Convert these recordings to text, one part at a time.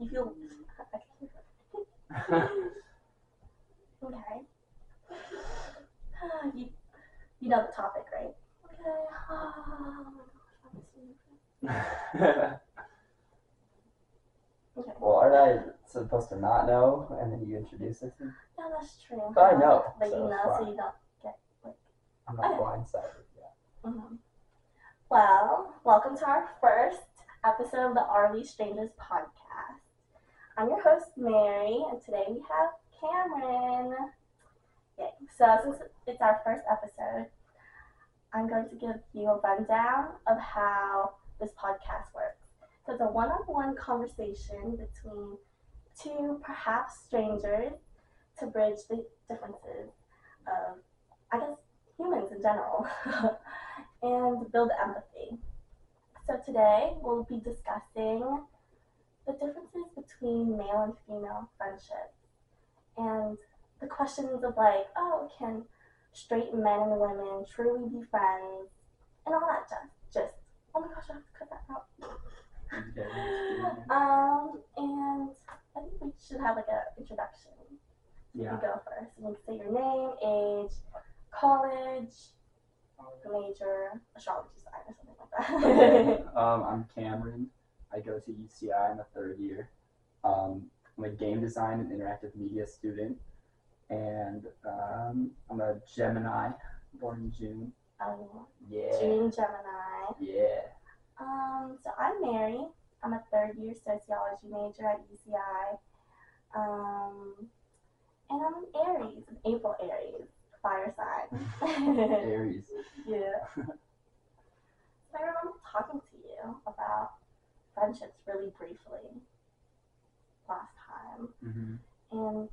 You feel. I can hear it. Okay. You, you know the topic, right? Okay. Okay. well, aren't I supposed to not know and then you introduce it to me? Yeah, that's true. But I know, But so you know, so you don't get like. I'm not Okay. blindsided yet. Mhm. Well, welcome to our first episode of the Are We Strangers podcast. I'm your host, Mary, and today we have Cameron. So, since it's our first episode, I'm going to give you a rundown of how this podcast works. So, it's a one on one conversation between two perhaps strangers to bridge the differences of, I guess, humans in general and build empathy. So today we'll be discussing the differences between male and female friendships and the questions of like, oh, can straight men and women truly be friends and all that just just oh my gosh, I have to cut that out. Um and I think we should have like an introduction. Yeah. You go first. You can say your name, age, college, major, astrology sign, or something like that. um, I'm Cameron. I go to UCI in the third year. Um, I'm a game design and interactive media student, and um, I'm a Gemini, born in June. um, Yeah. June Gemini. Yeah. Um, so I'm Mary. I'm a third year sociology major at UCI. Um, and I'm an Aries, an April Aries, fire sign. Aries. yeah. So I remember talking to you about friendships really briefly last time. hmm And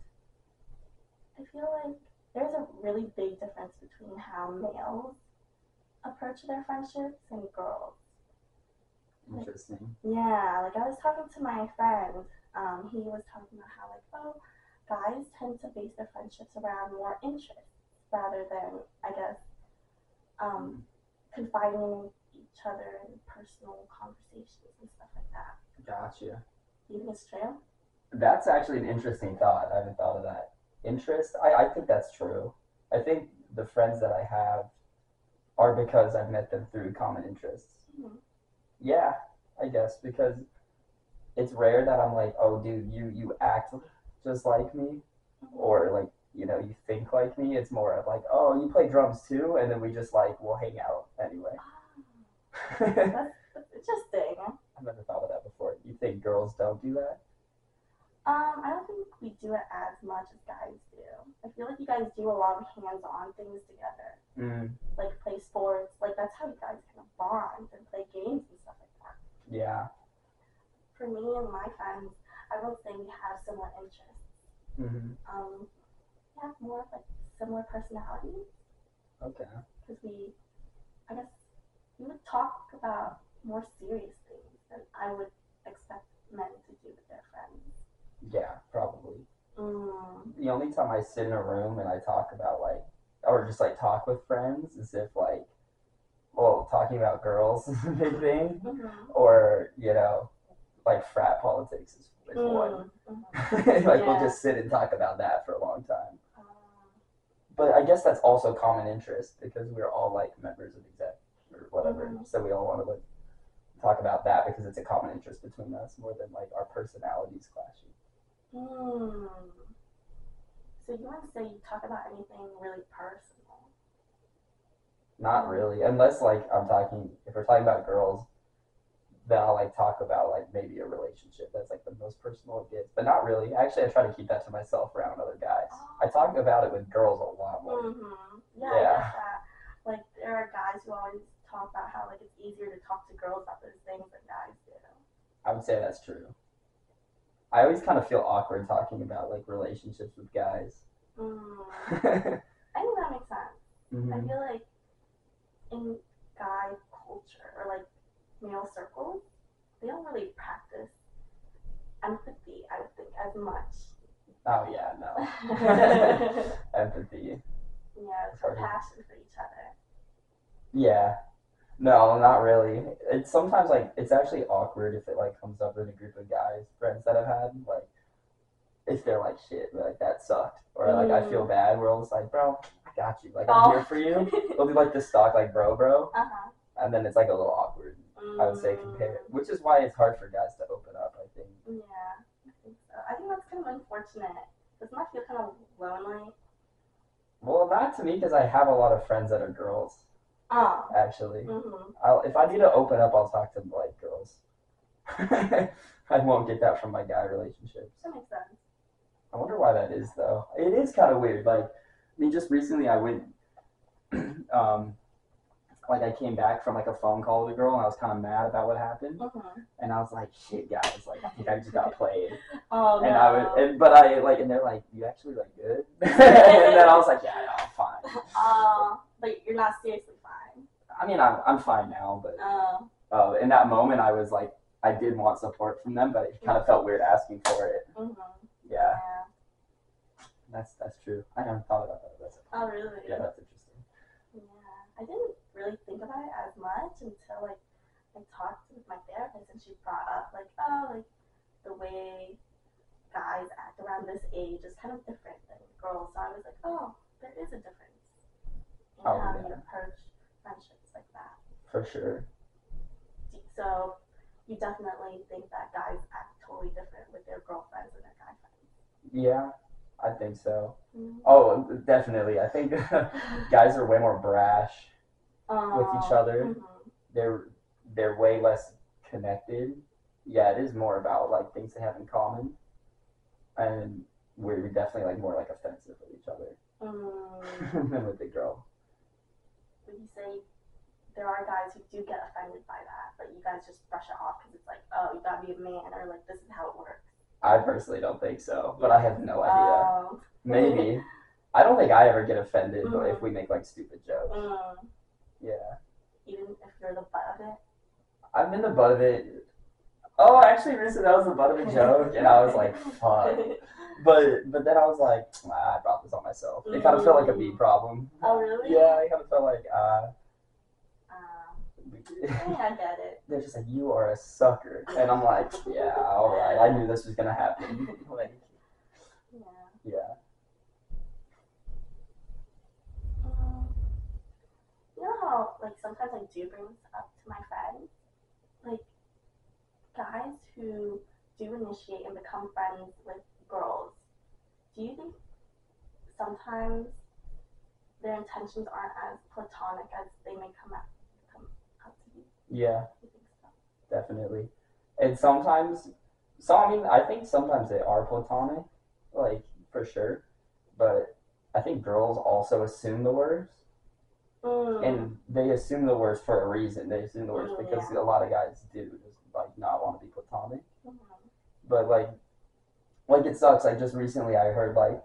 I feel like there's a really big difference between how males approach their friendships and girls. Interesting. Yeah, like I was talking to my friend. Um, he was talking about how like, oh, guys tend to base their friendships around more interests rather than, I guess, um, confiding in each other in personal conversations and stuff like that. Gotcha. You think it's true? That's actually an interesting thought. I haven't thought of that. Interest? I, I think that's true. I think the friends that I have are because I've met them through common interests. Mhm. Yeah, I guess because it's rare that I'm like, oh, dude, you you act just like me, or like you know you think like me. It's more of like, oh, you play drums too, and then we just like we'll hang out anyway. That's, that's interesting. I've never thought of that before. You think girls don't do that? Um, I don't think we do it as much as guys do. I feel like you guys do a lot of hands-on things together. Mm, like play sports. Like that's how you guys kind of bond and play games and stuff like that. yeah. For me and my friends, I would say we have similar interests. hmm Um, we have more of like similar personalities Okay. because we, I guess, we would talk about more serious things than I would expect men to do with their friends. Yeah, probably. Mm. the only time I sit in a room and I talk about like, or just like talk with friends is if like, well, talking about girls is a big thing, Mhm. or you know, like frat politics is, is one. Mm. Mhm. like we'll just sit and talk about that for a long time. Um, But I guess that's also common interest because we're all like members of the exec or whatever, Mhm. so we all want to like talk about that because it's a common interest between us more than like our personalities clashing. Mm. So you want to say you talk about anything really personal? Not really, unless like I'm talking. If we're talking about girls, then I'll like talk about like maybe a relationship. That's like the most personal it gets, but not really. Actually, I try to keep that to myself around other guys. I talk about it with girls a lot more. Mm-hmm. Yeah, Yeah. I get that. Like there are guys who always talk about how like it's easier to talk to girls about those things than guys do. I would say that's true. I always kind of feel awkward talking about like relationships with guys. Mm. I think that makes sense. I Mhm. feel like in guy culture or like male circles, they don't really practice empathy. I would think as much. Oh yeah, no empathy. yeah, compassion for each other. Yeah, No, not really. It's sometimes like it's actually awkward if it like comes up in a group of guys, friends that I've had, like if they're like shit, like that sucked. Or like I feel bad, we're all just like, bro, I got you. Like I'm Oh. here for you. They'll be like the stock like bro bro uh-huh. and then it's like a little awkward, I would say compared which is why it's hard for guys to open up, I think. Mm, Yeah, I think so. I think that's kind of unfortunate. Doesn't that feel kind of lonely? Well, not to me because I have a lot of friends that are girls, Oh. actually. Mm-hmm. I'll, if I need to open up, I'll talk to like girls. I won't get that from my guy relationships. That makes sense. I wonder why that is though. It is kind of weird. Like, I mean, just recently I went, um, like I came back from like a phone call with a girl and I was kind of mad about what happened, Mm-hmm. and I was like, shit, guys, like I think I just got played. Oh And no. I would, and, but I like, and they're like, you actually like good, and then I was like, yeah, no, I'm fine. Oh, but you're not seriously. I mean, I'm I'm fine now, but Oh. uh, in that moment I was like, I did want support from them, but it kind of felt weird asking for it. Mm-hmm. Yeah, Yeah. that's that's true. I never thought about that. That's, Oh really? yeah, that's interesting. Yeah, I didn't really think about it as much until like I talked with my therapist and she brought up like, oh, like the way guys act around this age is kind of different than girls. So I was like, oh, there is a difference in Oh, how you approach friendships like that. For sure. So you definitely think that guys act totally different with their girlfriends and their guy friends. Yeah, I think so. Mm-hmm. Oh, definitely. I think guys are way more brash. with each other. Mhm. They're they're way less connected. Yeah, it is more about like things they have in common, and we're definitely like more like offensive with each other Mm. than with the girl. Would you say there are guys who do get offended by that, but you guys just brush it off because it's like, oh, you gotta be a man, or like this is how it works. I personally don't think so, but I have no idea. Um, Maybe. I don't think I ever get offended Mhm. if we make like stupid jokes. mm, Yeah. even if you're the butt of it. I'm in the butt of it. Oh, actually, recently that was the butt of a joke, and I was like, fuck. But but then I was like, ah, I brought this on myself. It kind of felt like a me problem. oh really? Yeah, I kind of felt like, uh, I get it. they're just like, you are a sucker. And I'm like, yeah, all right. I knew this was going to happen. Like, Yeah. yeah. Um, you know how like sometimes I do bring this up to my friends, like guys who do initiate and become friends with girls. Do you think sometimes their intentions aren't as platonic as they may come out come out to be? Yeah, You think so? definitely. And sometimes, so I mean, I think sometimes they are platonic, like, for sure. But I think girls also assume the worst. Mm. And they assume the worst for a reason. They assume the worst Mm, because yeah. a lot of guys do just, like, not want to be platonic. Mhm. but like like it sucks like just recently i heard like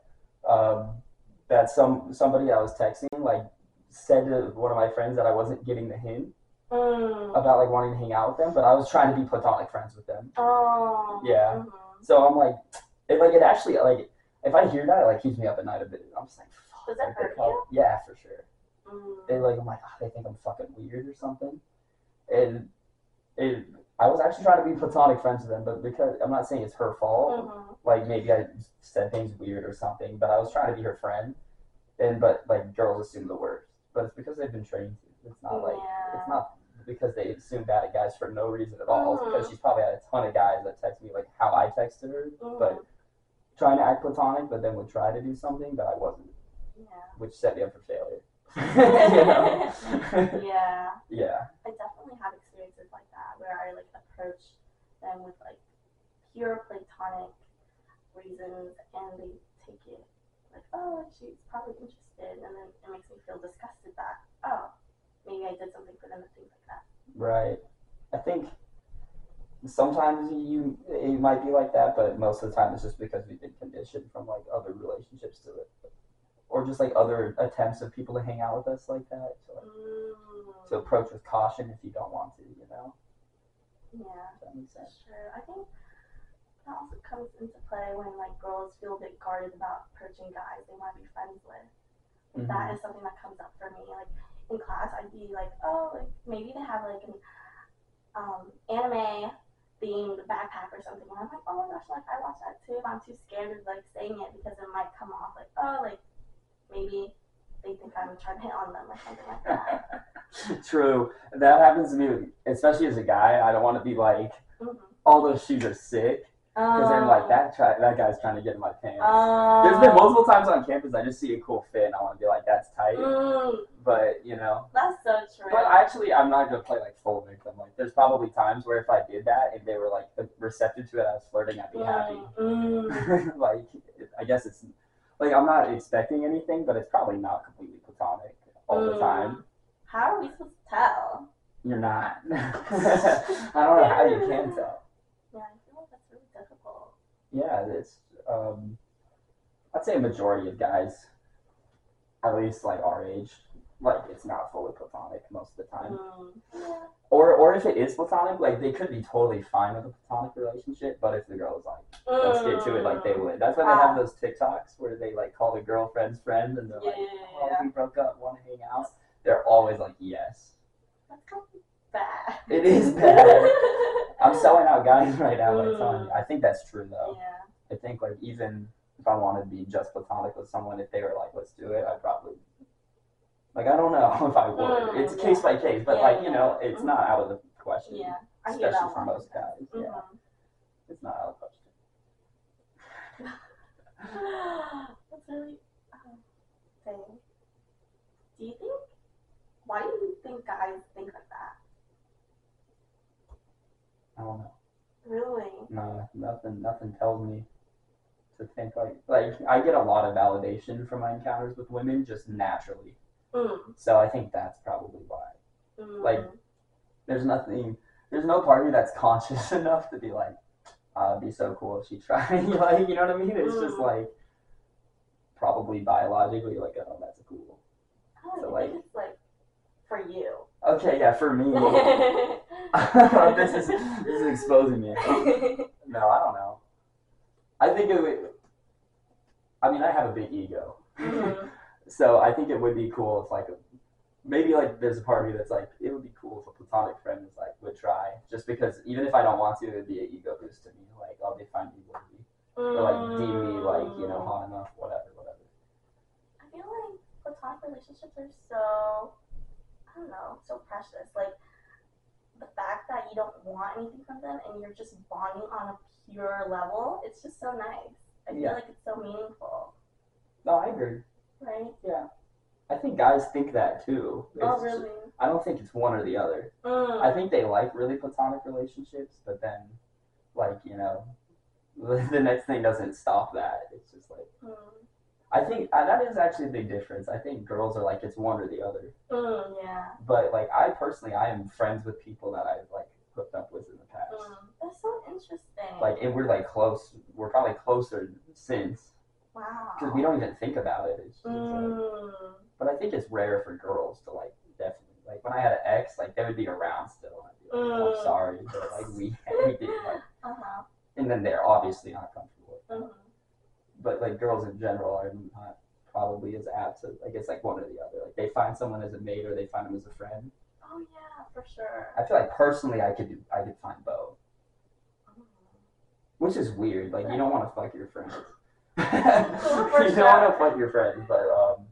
um that some somebody i was texting like said to one of my friends that i wasn't getting the hint Mm. about like wanting to hang out with them but i was trying to be platonic friends with them Oh. Yeah. mhm. so i'm like it like it actually like if i hear that it like keeps me up at night a bit i'm just like fuck, Does that hurt probably- yeah for sure Mm. and like i'm like oh, they think i'm fucking weird or something and it i was actually trying to be platonic friends with them but because i'm not saying it's her fault Mhm. like maybe I said things weird or something, but I was trying to be her friend, and but like girls assume the worst, but it's because they've been trained. It's not like Yeah. it's not because they assume bad at guys for no reason at all. Mhm. because she's probably had a ton of guys that text me like how I texted her, Mhm. but trying to act platonic, but then would try to do something, but I wasn't, Yeah. which set me up for failure. you know? yeah. yeah. I definitely have experiences like that where I like approach them with like pure platonic reasons and they take it like, oh, she's probably interested and then it makes me feel disgusted that, oh, maybe I did something for them and things like that. Right. I think sometimes you it might be like that, but most of the time it's just because we've been conditioned from like other relationships to it, or just like other attempts of people to hang out with us like that. So like, Mm. to approach with caution if you don't want to, you know. Yeah. That makes sense. That's true. I think that also comes into play when like girls feel a bit guarded about approaching guys they want to be friends with. Mhm. That is something that comes up for me. Like in class, I'd be like, oh, like maybe they have like an um, anime themed backpack or something, and I'm like, oh my gosh, like I watched that too. But I'm too scared of like saying it because it might come off like, oh, like maybe they think I'm trying to hit on them or something like that. True. That happens to me, especially as a guy. I don't want to be like, Mhm. all those shoes are sick. Because then, like, that try- that guy's trying to get in my pants. Um, There's been multiple times on campus I just see a cool fit and I want to be like, that's tight. Mm, But, you know. that's so true. But actually, I'm not to play like full victim. Like, there's probably times where if I did that and they were like receptive to it, I was flirting, I'd be happy. Mm, mm. like, I guess it's like I'm not expecting anything, but it's probably not completely platonic all the Mm. time. How are we supposed to tell? You're not. I don't know how you can tell. Yeah, I feel like that's really difficult. Yeah, it's. Um, I'd say a majority of guys, at least like our age, like it's not fully platonic most of the time. Mm, yeah. Or, or if it is platonic, like they could be totally fine with a platonic relationship, but if the girl is like, let's get to it, like they would. That's why they have those TikToks where they like call the girlfriend's friend and they're like, "Oh, we broke up, want to hang out." They're always like, "Yes." That's kind of bad. It is bad. I'm selling out guys right now. Like, Mm. telling you. I think that's true though. Yeah. I think like even if I wanted to be just platonic with someone, if they were like, "Let's do it," I'd probably. Like I don't know if I would. Mm, it's yeah. case by case, but Yeah, like you know, yeah. it's not out of the question. Yeah. I hear Especially for most guys. Yeah, Mhm. it's not out of the question. That's really um, thing. Do you think? Why do you think guys think like that? I don't know. Really? No, nothing. Nothing tells me to think like like I get a lot of validation from my encounters with women just naturally. Mm. So I think that's probably why. Mm. Like, There's nothing. There's no part of me that's conscious enough to be like, uh, it'd be so cool if she tried. like, you know what I mean? It's just Mm. like probably biologically like, oh, that's cool. I so, like- it's like for you. Okay, yeah, for me, this is this is exposing me. No, I don't know. I think it would. I mean, I have a big ego, Mhm. So I think it would be cool if like maybe like there's a part of me that's like it would be cool if a platonic friend was like would try just because even if I don't want to, it would be an ego boost to me. Like oh, they find me worthy or like deem me like you know mm. hot enough, whatever, whatever. I feel like platonic relationships are so, I don't know, so precious. Like the fact that you don't want anything from them and you're just bonding on a pure level, it's just so nice. I feel Yeah. like it's so meaningful, No, I agree. Right? Yeah, I think guys think that too. oh, It's- really? I don't think it's one or the other. Mm. I think they like really platonic relationships, but then, like, you know, the next thing doesn't stop that. It's just like, Mm. I think uh, that is actually a big difference. I think girls are like, it's one or the other. Mm, yeah. But, like, I personally, I am friends with people that I've, like, hooked up with in the past. Mm. That's so interesting. Like, and we're, like, close. We're probably closer since. Wow. Because we don't even think about it. It's like, Mm. but I think it's rare for girls to, like, definitely. Like, when I had an ex, like, they would be around still. I'd be like, Mm. I'm sorry, but, like, we, we did, like, Uh huh. and then they're obviously not comfortable. with it. Mm. But like girls in general are not probably as apt to like it's like one or the other. Like they find someone as a mate or they find them as a friend. Oh yeah, for sure. I feel like personally I could do I could find both, Mm. which is weird. Like you don't want to fuck your friends. You don't want to fuck your friends, but um.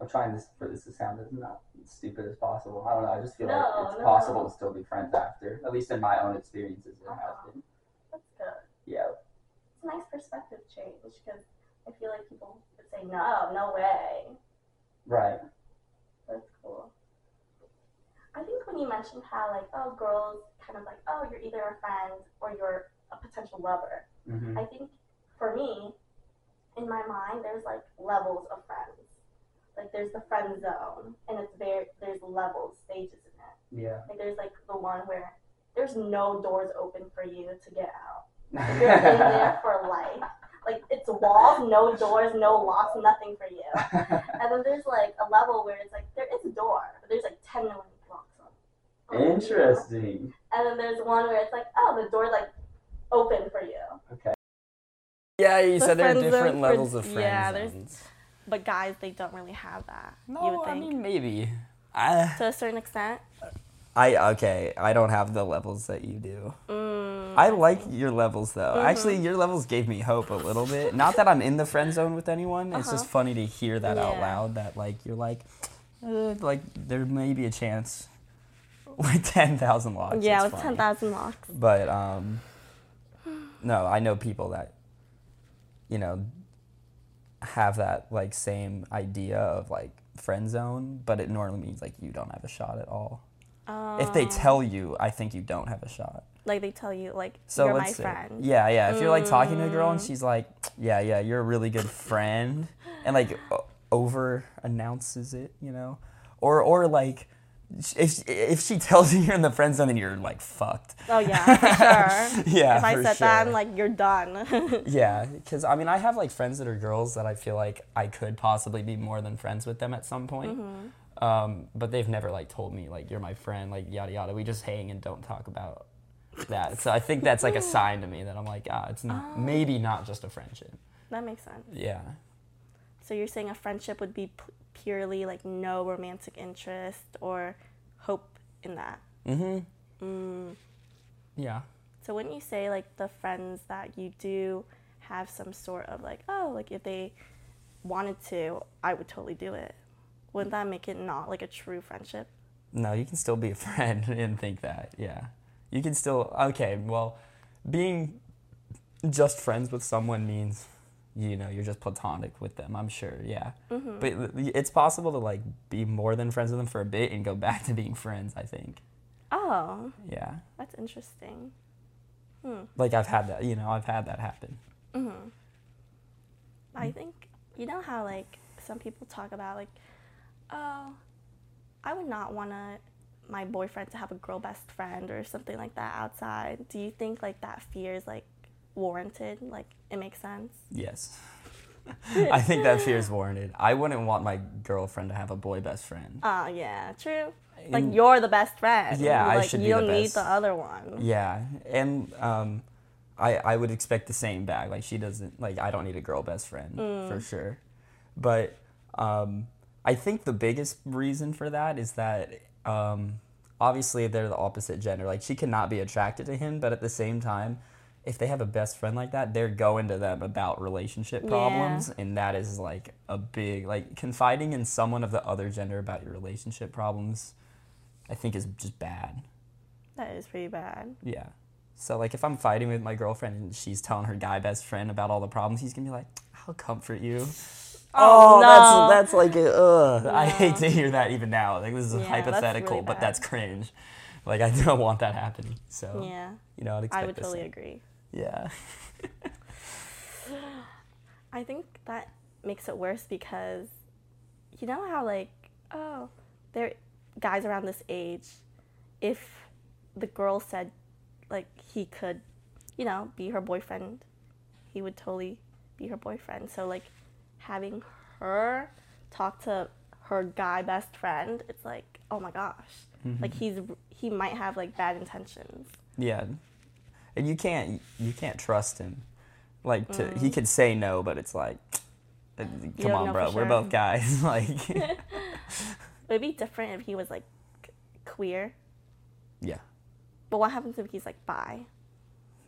I'm trying this for this to sound as not stupid as possible. I don't know. I just feel No, like it's no, possible to still be friends after. At least in my own experiences, it has been. That's good. Yeah. It's a nice perspective change because I feel like people would say no, no way. Right. That's cool. I think when you mentioned how like oh girls kind of like oh you're either a friend or you're a potential lover. Hmm I think for me, in my mind, there's like levels of friends. Like there's the friend zone, and it's very there's levels, stages in it. Yeah. Like there's like the one where there's no doors open for you to get out. Like, you're in there for life. Like it's walls, no doors, no locks, nothing for you. And then there's like a level where it's like there is a door, but there's like ten million locks on. on you. Interesting. And then there's one where it's like oh the door like open for you. Okay. Yeah, you The said there are friend zone different for- levels of friend yeah, there's- zones. but guys they don't really have that. you No, would I mean maybe. I, to a certain extent. I okay. I don't have the levels that you do. Mm, I like your levels though. Mm-hmm. Actually, your levels gave me hope a little bit. Not that I'm in the friend zone with anyone. It's just funny to hear that out Uh-huh. Loud. That like you're like, uh, like there may be a chance with ten thousand locks. yeah, it's with funny. ten thousand locks. But um, no, I know people that, you know, have that like same idea of like friend zone, but it normally means like you don't have a shot at all. If they Um, tell you, I think you don't have a shot. like they tell you like So you're my say, friend. yeah, yeah. If you're like talking to a girl and Mm. she's like, yeah, yeah, you're a really good friend, and like o- over announces it, you know, or or like if if she tells you you're in the friend zone, then you're like fucked. Oh yeah, for sure. Yeah, if I said that, I'm like, you're done. Yeah, because I mean, I have like friends that are girls that I feel like I could possibly be more than friends with them at some point. Mm-hmm. Um, but they've never like told me like you're my friend, like yada yada. We just hang and don't talk about that. So I think that's like a sign to me that I'm like, ah, it's not, maybe not just a friendship. that makes sense. Yeah. So you're saying a friendship would be p- purely like no romantic interest or hope in that. Mm-hmm. Mm. Yeah. So wouldn't you say like the friends that you do have some sort of like, oh, like if they wanted to, I would totally do it. Wouldn't that make it not like a true friendship? No, you can still be a friend and think that. Yeah. You can still, okay, well, being just friends with someone means, you know, you're just platonic with them, I'm sure. Yeah. Mm-hmm. But it's possible to like be more than friends with them for a bit and go back to being friends, I think. Oh, Yeah. that's interesting. Hmm. Like I've had that, you know, I've had that happen. Mm-hmm. I think you know how like some people talk about like, oh, I would not want to my boyfriend to have a girl best friend or something like that outside. Do you think like that fear is like warranted? Like it makes sense? Yes. I think that fear is warranted. I wouldn't want my girlfriend to have a boy best friend. Oh yeah, true. Like And- you're the best friend. Yeah, I like, should You don't need best. the other one. Yeah, and um, I I would expect the same back. Like she doesn't like I don't need a girl best friend for sure, but um, I think the biggest reason for that is that um, obviously they're the opposite gender. Like she cannot be attracted to him, but at the same time. If they have a best friend like that, they're going to them about relationship Yeah. problems, and that is like a big like confiding in someone of the other gender about your relationship problems. I think is just bad. That is pretty bad. Yeah. So like if I'm fighting with my girlfriend and she's telling her guy best friend about all the problems, he's gonna be like, "I'll comfort you." Oh, oh no. that's that's like a, ugh. I hate to hear that even now. Like this is Yeah, that's hypothetical, really but that's cringe. Like I don't want that happening. So Yeah, you know, I'd expect I would totally same. agree. Yeah. I think that makes it worse because you know how like oh there guys around this age if the girl said like he could you know be her boyfriend he would totally be her boyfriend so like having her talk to her guy best friend it's like oh my gosh Mm-hmm. like he's he might have like bad intentions Yeah. And you can't you can't trust him. Like to, he Mm. could say no, but it's like uh, come on, bro. for We're both guys. like It'd be different if he was like queer. Yeah. But what happens if he's like bi?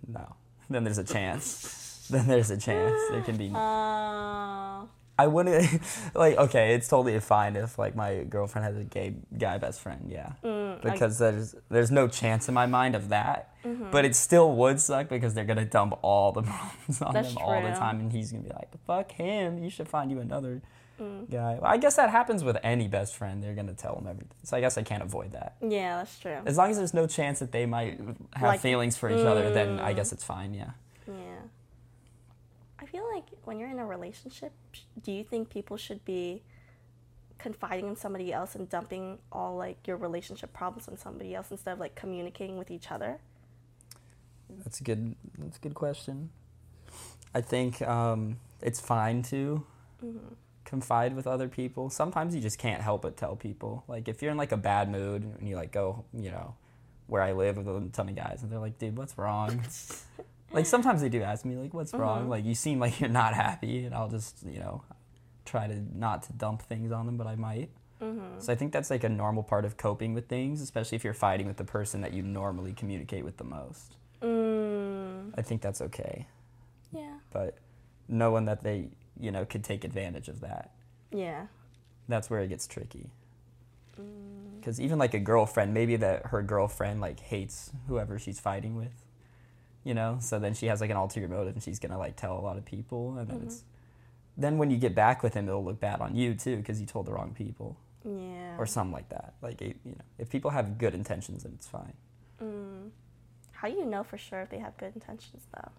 No. Then there's a chance. then there's a chance. There can be. Uh, I wouldn't like. Okay, it's totally fine if like my girlfriend has a gay guy best friend. Yeah. mm, Because there's there's no chance in my mind of that. Mm-hmm. But it still would suck because they're gonna dump all the problems on That's them all the time, and he's gonna be like, "Fuck him! You should find you another Mm. guy." Well, I guess that happens with any best friend. They're gonna tell them everything. So I guess I can't avoid that. yeah, that's true. As long as there's no chance that they might have Like- feelings for each other, then I Mm. guess it's fine. Yeah. I feel like when you're in a relationship, do you think people should be confiding in somebody else and dumping all like your relationship problems on somebody else instead of like communicating with each other? That's a good. That's a good question. I think um, it's fine to Mm-hmm. confide with other people. Sometimes you just can't help but tell people. Like if you're in like a bad mood and you like go, you know, where I live with a ton of guys, and they're like, "Dude, what's wrong?" like sometimes they do ask me like, "What's wrong?" Mhm. Like you seem like you're not happy, and I'll just, you know, try to not to dump things on them, but I might. Mm-hmm. So I think that's like a normal part of coping with things, especially if you're fighting with the person that you normally communicate with the most. Mm, I think that's okay, yeah. but knowing that they, you know, could take advantage of that, Yeah. that's where it gets tricky. Mm, Because even like a girlfriend, maybe that her girlfriend like hates whoever she's fighting with, you know. So then she has like an ulterior motive, and she's gonna like tell a lot of people, and then Mhm. it's then when you get back with him, it'll look bad on you too, because you told the wrong people yeah. or something like that. Like it, you know, if people have good intentions, then it's fine. Mm. How do you know for sure if they have good intentions, though?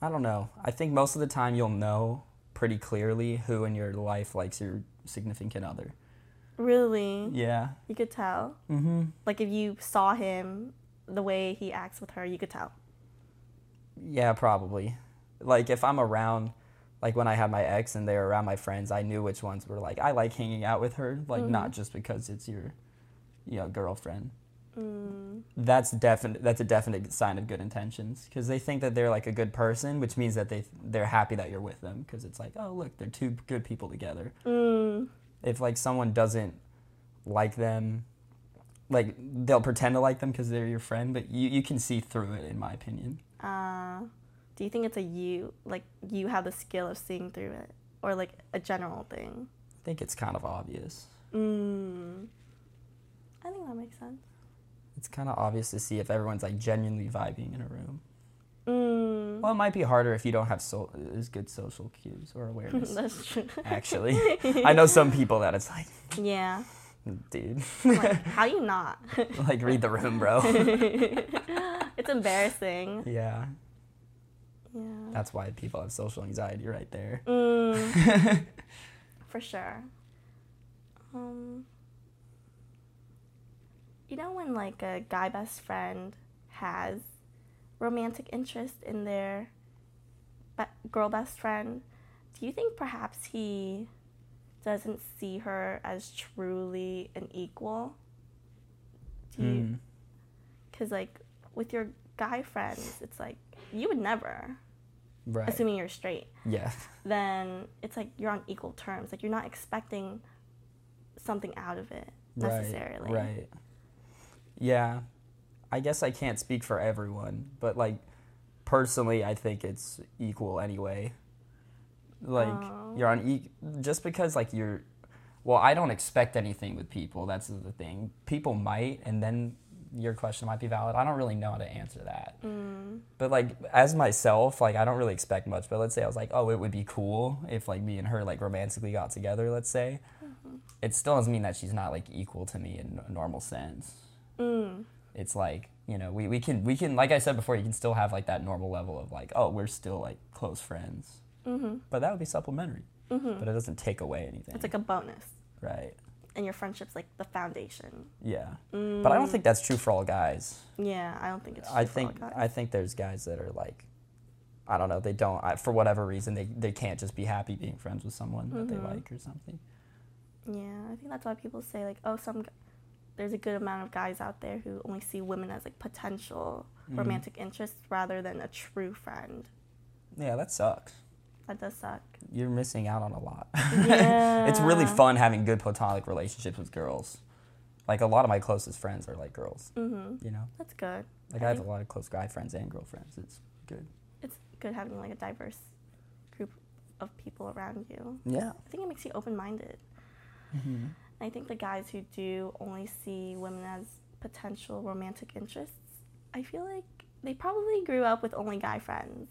I don't know. I think most of the time you'll know pretty clearly who in your life likes your significant other. Really? Yeah. You could tell. Mm-hmm. Like if you saw him, the way he acts with her, you could tell. Yeah, probably. Like if I'm around, like when I had my ex and they were around my friends, I knew which ones were like I like hanging out with her, like not just because it's your, you know, girlfriend. Mm. That's definite. That's a definite sign of good intentions because they think that they're like a good person, which means that they they're happy that you're with them because it's like oh look they're two good people together. Mm. If like someone doesn't like them, like they'll pretend to like them because they're your friend, but you you can see through it in my opinion. Uh, do you think it's a you, like you have the skill of seeing through it, or like a general thing? I think it's kind of obvious. Mm. I think that makes sense. It's kind of obvious to see if everyone's like genuinely vibing in a room. Mm. Well, it might be harder if you don't have so as good social cues or awareness. That's true. actually, I know some people that it's like, yeah. Dude, Like, how you not? like read the room, bro. it's embarrassing. yeah, Yeah. that's why people have social anxiety right there. Mm, for sure. Um, you know when like a guy best friend has romantic interest in their be- girl best friend, do you think perhaps he doesn't see her as truly an equal? Do you? Mm, Because like with your guy friends, it's like you would never, right. assuming you're straight. yeah. then it's like you're on equal terms. Like you're not expecting something out of it necessarily. Right. Right. Yeah. I guess I can't speak for everyone, but like personally, I think it's equal anyway. Like Oh. you're on e- just because like you're well, I don't expect anything with people. That's the thing. People might and then your question might be valid. I don't really know how to answer that. Mm, But like as myself, like I don't really expect much. But let's say I was like, oh, it would be cool if like me and her like romantically got together. Let's say, it still doesn't mean that she's not like equal to me in a normal sense. mm, It's like you know we, we can we can like I said before, you can still have like that normal level of like oh we're still like close friends. Mm-hmm, But that would be supplementary. mm-hmm. But it doesn't take away anything. It's like a bonus, right. and your friendship's like the foundation. Yeah. Mm, But I don't think that's true for all guys. Yeah, I don't think it's. I true for all think guys. I think there's guys that are like, I don't know, they don't I, for whatever reason they they can't just be happy being friends with someone that they Mhm. like or something. Yeah, I think that's why people say like, oh, some. There's a good amount of guys out there who only see women as like potential Mhm. romantic interests rather than a true friend. Yeah, that sucks. That does suck. You're missing out on a lot. Yeah. it's really fun having good platonic relationships with girls. Like a lot of my closest friends are like girls. Mm-hmm. You know, That's good. like I I have a lot of close guy friends and girlfriends. It's good. It's good having like a diverse group of people around you. Yeah. I think it makes you open minded. Mm-hmm. I think the guys who do only see women as potential romantic interests, I feel like they probably grew up with only guy friends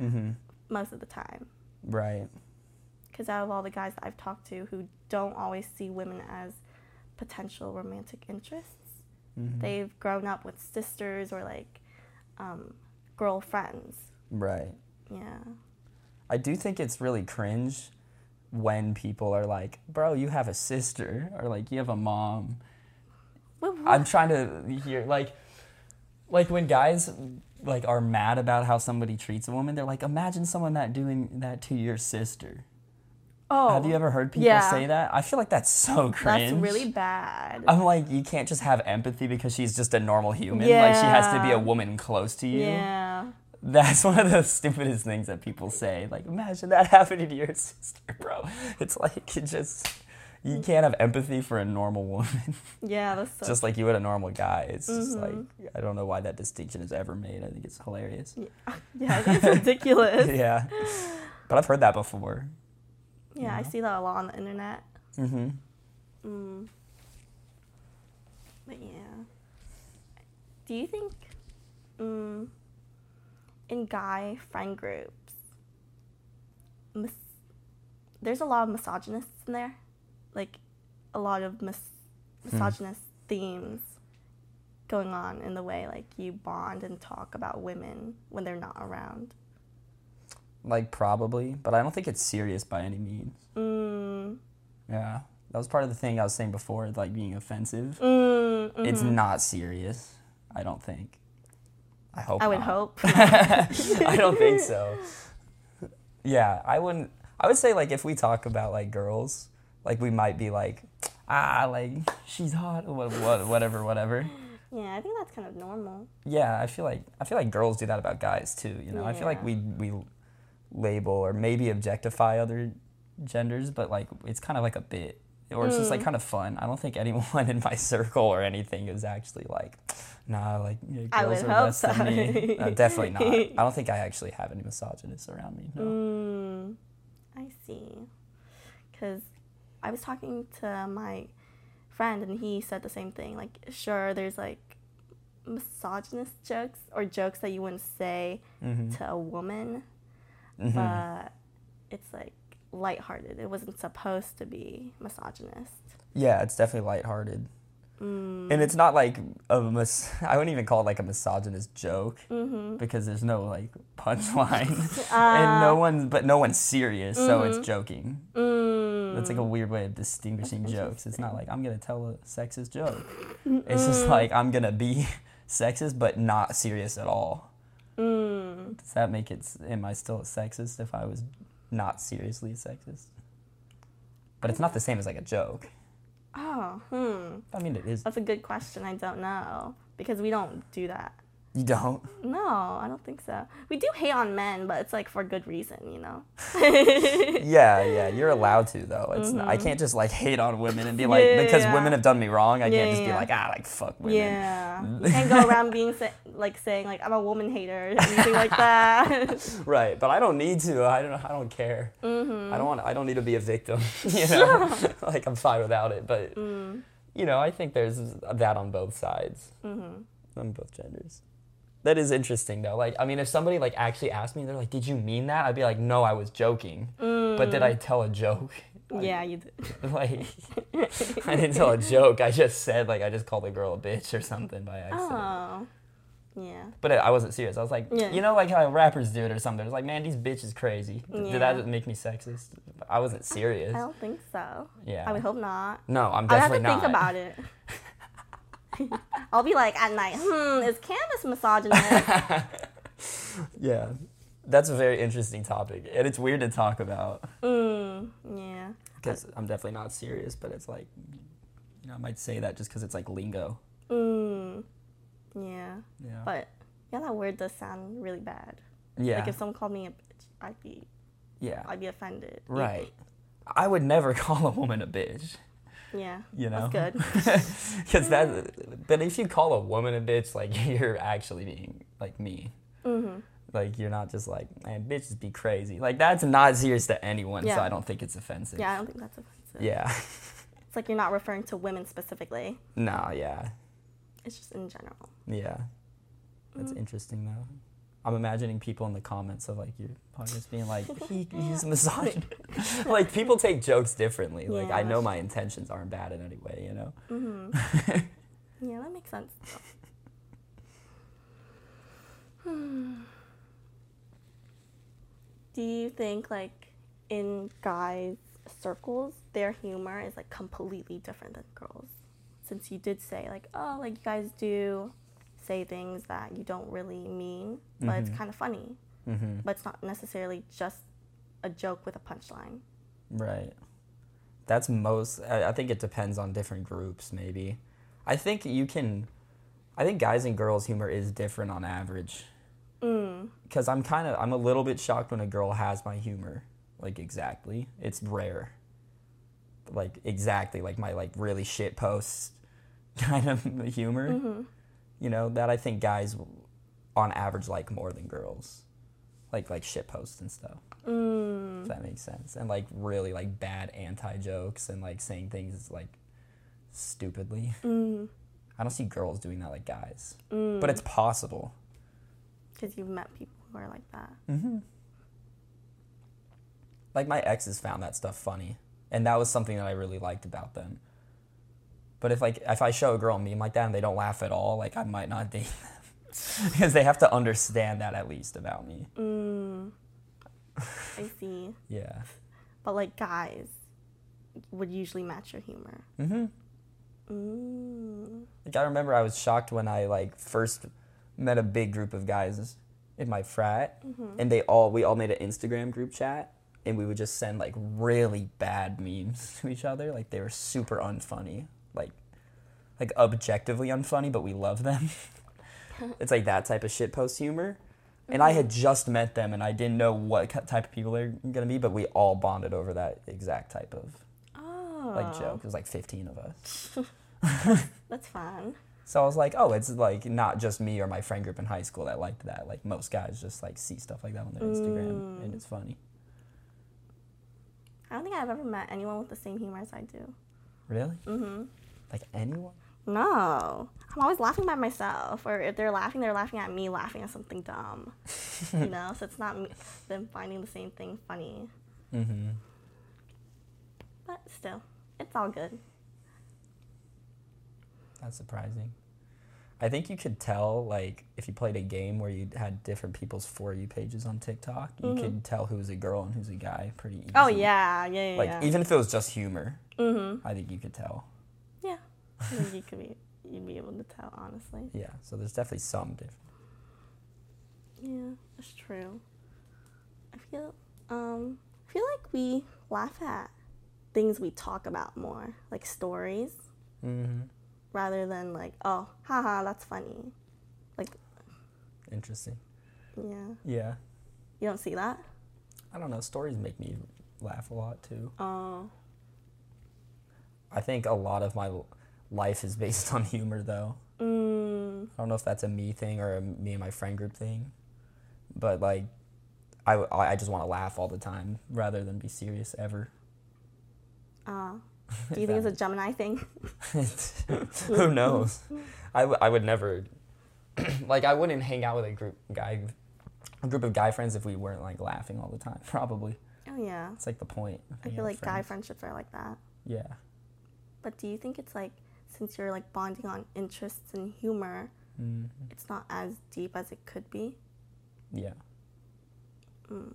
Mm-hmm. most of the time. Right. Because out of all the guys that I've talked to who don't always see women as potential romantic interests, Mm-hmm. they've grown up with sisters or like um, girlfriends. Right. Yeah. I do think it's really cringe when people are like, "Bro, you have a sister," or like, "You have a mom." What, I'm trying to hear like, like when guys like are mad about how somebody treats a woman, they're like, "Imagine someone that doing that to your sister." oh, Have you ever heard people yeah. say that? I feel like that's so cringe. That's really bad. I'm like, you can't just have empathy because she's just a normal human. Yeah. Like she has to be a woman close to you. yeah. That's one of the stupidest things that people say. Like, imagine that happening to your sister, bro. It's like it just you can't have empathy for a normal woman, Yeah, that's so. just like you would a normal guy. It's just Mhm. like I don't know why that distinction is ever made. I think it's hilarious. yeah, yeah it's ridiculous. yeah, but I've heard that before. Yeah, I see that a lot on the internet. Mm-hmm. Mm. But yeah. Do you think mm, in guy friend groups, mis- there's a lot of misogynists in there? Like a lot of mis- misogynist themes going on in the way like you bond and talk about women when they're not around. Like probably, but I don't think it's serious by any means. Mm, Yeah, that was part of the thing I was saying before, like being offensive. mm, It's mhm. not serious. I don't think. I hope. I would not. hope. I don't think so. Yeah, I wouldn't. I would say like if we talk about like girls, like we might be like, ah, like she's hot, or what, what, whatever, whatever. Yeah, I think that's kind of normal. Yeah, I feel like I feel like girls do that about guys too. You know, I feel like we we label or maybe objectify other genders, but like it's kind of like a bit, or it's just like Mm. kind of fun. I don't think anyone in my circle or anything is actually like, nah, like yeah, I girls are less than me. so. Uh, definitely not. I don't think I actually have any misogynists around me. No. Mm, I see. Because I was talking to my friend and he said the same thing. Like, sure, there's like misogynist jokes or jokes that you wouldn't say Mm-hmm. to a woman, Mhm. but it's like lighthearted. It wasn't supposed to be misogynist. Yeah, it's definitely lighthearted, Mm. and it's not like a mis- I wouldn't even call it like a misogynist joke Mm-hmm. because there's no like punchline. Uh, and no one's but no one's serious so it's Mhm. joking Mm. that's like a weird way of distinguishing That's jokes it's not like i'm gonna tell a sexist joke Mm-mm. it's just like i'm gonna be sexist but not serious at all Mm. does that make it am i still a sexist if i was not seriously a sexist but it's not the same as like a joke Oh, hmm. i mean it is That's a good question. I don't know because we don't do that. You don't No, I don't think so. We do hate on men, but it's like for good reason, you know. yeah yeah you're allowed to though it's not, i can't just like hate on women and be like Yeah, because yeah. women have done me wrong i Yeah, can't just be like ah like fuck women yeah, you can't go around being sa- like saying like I'm a woman hater, or anything like that. Right, but I don't need to. I don't. I don't care. mm-hmm. I don't want. I don't need to be a victim. You know, like I'm fine without it. But Mm, you know, I think there's that on both sides, mm-hmm. on both genders. That is interesting though. Like, I mean, if somebody like actually asked me, they're like, "Did you mean that?" I'd be like, "No, I was joking." But did I tell a joke? Mm. Yeah, you did. Like, I didn't tell a joke. I just said like I just called a girl a bitch or something by accident. Oh, yeah. But I wasn't serious. I was like, Yeah. you know, like how rappers do it or something. It's like, man, these bitches crazy. Did Yeah. that make me sexist? I wasn't serious. I don't think so. Yeah. I would hope not. No, I'm definitely not. I have to not. think about it. I'll be like at night, hmm, is Candace misogynist? yeah, that's a very interesting topic, and it's weird to talk about mm, yeah. because I'm definitely not serious. But it's like, you know, I might say that just because it's like lingo. Mm, yeah. Yeah. But yeah, that word does sound really bad. yeah. Like if someone called me a bitch, I'd be yeah. I'd be offended. Right. I would never call a woman a bitch. Yeah. You know. That's good. Because that. But if you call a woman a bitch, like you're actually being like me. hmm Like you're not just like, man, bitches be crazy. Like that's not serious to anyone, so I don't think it's offensive. Yeah, I don't think that's offensive. Yeah. It's like you're not referring to women specifically. no, yeah. It's just in general. Yeah. That's interesting though. I'm imagining people in the comments of like your podcast being like, he, he's misogynist. like people take jokes differently. Like I know my intentions aren't bad in any way, you know? hmm yeah, that makes sense. Hmm. Do you think like in guys' circles, their humor is like completely different than girls? Since you did say like, oh, like you guys do say things that you don't really mean, but it's Mhm. kind of funny. Mm-hmm. But it's not necessarily just a joke with a punchline. Right. That's most. I, think it depends on different groups. Maybe. I think you can. I think guys and girls' humor is different on average. Mm. because I'm kind of I'm a little bit shocked when a girl has my humor, like exactly. It's rare. Like exactly like my like really shit post kind of humor. Mm-hmm. You know that I think guys, on average, like more than girls, like like shit posts and stuff. Mm. If that makes sense, and like really like bad anti jokes and like saying things like stupidly. Mm. I don't see girls doing that like guys, Mm. but it's possible. because you've met people who are like that. Mm-hmm. Like my exes found that stuff funny, and that was something that I really liked about them. But if like if I show a girl a meme like that and they don't laugh at all, like I might not date them because they have to understand that at least about me. Mm. I see. Yeah. But like guys would usually match your humor. Mm-hmm. Mm. Like I remember I was shocked when I like first met a big group of guys in my frat, Mm-hmm. and they all we all made an Instagram group chat, and we would just send like really bad memes to each other. Like they were super unfunny, like like objectively unfunny, but we love them. it's like that type of shit post humor. And I mm-hmm. had just met them, and I didn't know what type of people they're gonna be, but we all bonded over that exact type of Oh. like joke. It was like fifteen of us. That's fun. So I was like, oh, it's like not just me or my friend group in high school that liked that. Like most guys just like see stuff like that on their Instagram and mm. it's funny. I don't think I've ever met anyone with the same humor as I do. Really? Mm-hmm. Like anyone? No. I'm always laughing by myself. Or if they're laughing, they're laughing at me laughing at something dumb. you know? So it's not me, them finding the same thing funny. Mm-hmm. But still, it's all good. That's surprising. I think you could tell, like, if you played a game where you had different people's For You pages on TikTok, you Mhm. could tell who's a girl and who's a guy pretty easy. Oh, yeah. Yeah, yeah, Like, yeah. even if it was just humor, mm-hmm. I think you could tell. Yeah. I think you could be, you'd be able to tell, honestly. Yeah, so there's definitely some difference. Yeah, that's true. I feel um I feel like we laugh at things we talk about more, like stories, Mm-hmm. rather than like, oh, haha, that's funny. Like. Interesting. Yeah. Yeah. You don't see that? I don't know. Stories make me laugh a lot, too. Oh. I think a lot of my life is based on humor, though. Mm. I don't know if that's a me thing or a me and my friend group thing, but like, I, I just want to laugh all the time rather than be serious ever. Uh, do you think it's a Gemini thing? Who knows? I, w- I would never, like, I wouldn't hang out with a group guy, a group of guy friends if we weren't like laughing all the time. Probably, Oh yeah. it's like the point. I feel like with guy friendships are like that. Yeah. But do you think it's like since you're like bonding on interests and humor, hmm it's not as deep as it could be? Yeah. Mm.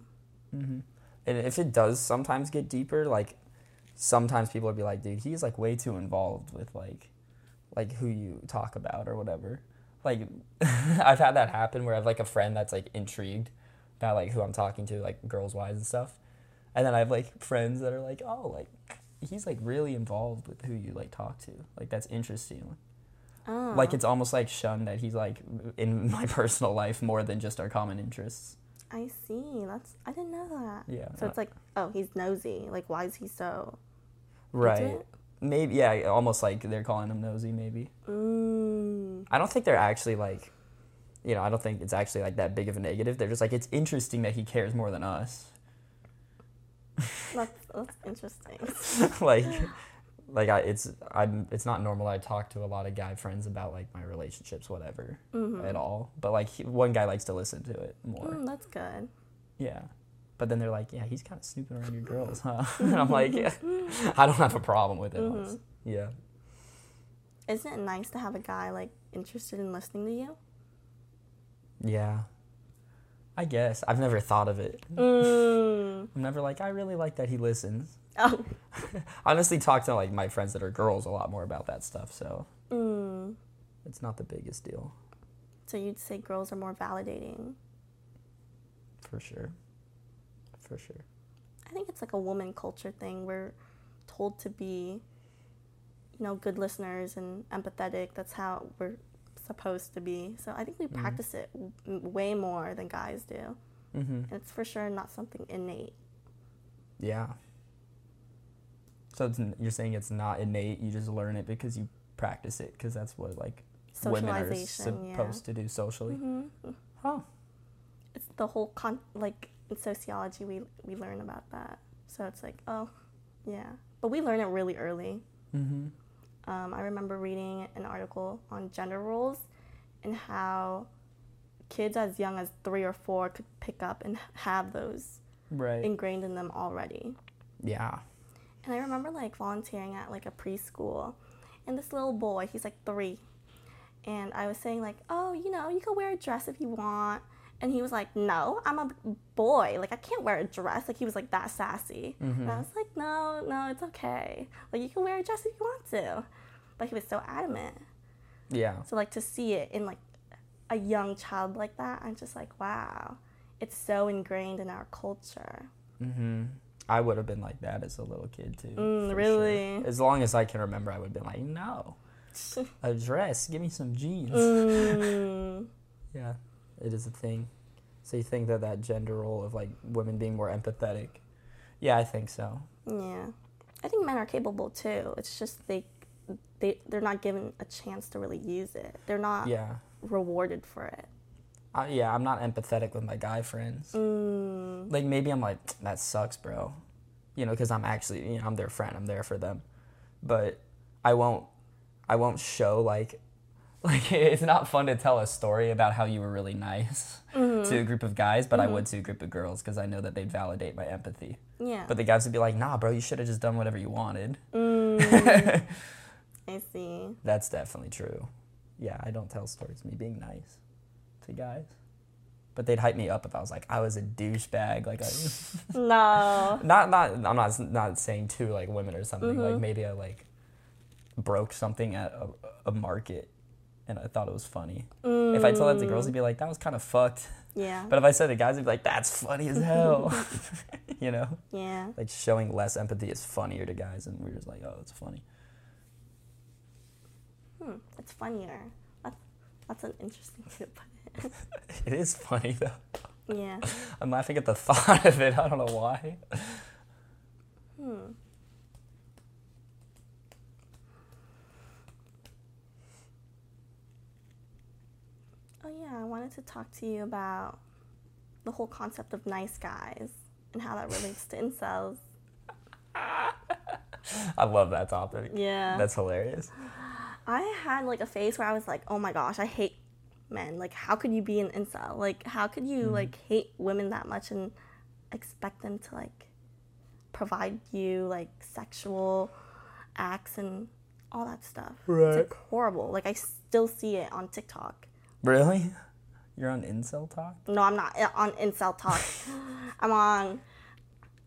hmm And if it does sometimes get deeper, like sometimes people would be like, dude, he's like way too involved with like, like who you talk about or whatever. Like, I've had that happen where I have like a friend that's like intrigued about like who I'm talking to, like girls wise and stuff. And then I have like friends that are like, oh, like he's like really involved with who you like talk to. Like that's interesting. Oh. Like it's almost like shunned that he's like in my personal life more than just our common interests. I see. That's I didn't know that. Yeah. So it's like, oh, he's nosy. Like, why is he so? right. Maybe yeah, almost like they're calling him nosy. Maybe Mm. I don't think they're actually like, you know, I don't think it's actually like that big of a negative. They're just like it's interesting that he cares more than us. That's that's interesting. like, like I, it's I'm it's not normal. I talk to a lot of guy friends about like my relationships, whatever, Mhm. at all. But like he, one guy likes to listen to it more. Mm, that's good. Yeah. But then they're like, yeah, he's kind of snooping around your girls, huh? and I'm like, yeah, I don't have a problem with it. Mhm. Yeah. Isn't it nice to have a guy like interested in listening to you? Yeah. I guess. I've never thought of it. Mm. I'm never like, I really like that he listens. Oh. Honestly talk to like my friends that are girls a lot more about that stuff, so Mm. it's not the biggest deal So you'd say girls are more validating. for sure. For sure. I think it's like a woman culture thing. We're told to be, you know, good listeners and empathetic. That's how we're supposed to be. So I think we Mhm. practice it w- way more than guys do. Mm-hmm. And it's for sure not something innate. Yeah. So it's, you're saying it's not innate. You just learn it because you practice it because that's what like women are Socialization, yeah. supposed to do socially. hmm Huh. It's the whole con like in sociology we we learn about that. So it's like oh, yeah, but we learn it really early. Mm-hmm. Um, I remember reading an article on gender roles and how kids as young as three or four could pick up and have those Right. ingrained in them already. yeah. And I remember like volunteering at like a preschool, and this little boy, he's like three, and I was saying like, oh, you know, you can wear a dress if you want, and he was like, no, I'm a boy, like I can't wear a dress. Like he was like that sassy, and I was like, no, no, it's okay. Like you can wear a dress if you want to, but he was so adamant. Yeah. So like to see it in like a young child like that, I'm just like, wow, it's so ingrained in our culture. Mm-hmm. I would have been like that as a little kid too. Mm, really? Sure. As long as I can remember, I would have been like, no, a dress. Give me some jeans. mm. Yeah, it is a thing. So you think that that gender role of like women being more empathetic? Yeah, I think so. Yeah, I think men are capable too. It's just they they they're not given a chance to really use it. They're not Yeah. rewarded for it. Uh, yeah, I'm not empathetic with my guy friends. Mm. Like maybe I'm like that sucks, bro. You know, because I'm actually you know I'm their friend. I'm there for them, but I won't. I won't show like. Like it's not fun to tell a story about how you were really nice to a group of guys, but I would to a group of girls because I know that they'd validate my empathy. Yeah. But the guys would be like, "Nah, bro, you should have just done whatever you wanted." Mm. I see. That's definitely true. Yeah, I don't tell stories of me being nice to guys. But they'd hype me up if I was like I was a douchebag. Like I No. not not I'm not not saying to like women or something. Mm-hmm. Like maybe I like broke something at a, a market and I thought it was funny. If I told that to girls, they'd be like, "That was kind of fucked." Yeah. But if I said to guys, they'd be like, "That's funny as hell." you know, yeah. like showing less empathy is funnier to guys, and we're just like, "Oh, it's funny." Hmm. It's funnier. That's that's an interesting way to put it. It is funny though. yeah. I'm laughing at the thought of it. I don't know why. Hmm. Oh yeah, I wanted to talk to you about the whole concept of nice guys and how that relates to incels. I love that topic. Yeah. That's hilarious. I had like a phase where I was like, "Oh my gosh, I hate men. Like how could you be an incel? Like how could you mm-hmm. like hate women that much and expect them to like provide you like sexual acts and all that stuff. It's like horrible. Like I still see it on TikTok. Really? You're on incel talk? No, I'm not uh, on incel talk. I'm on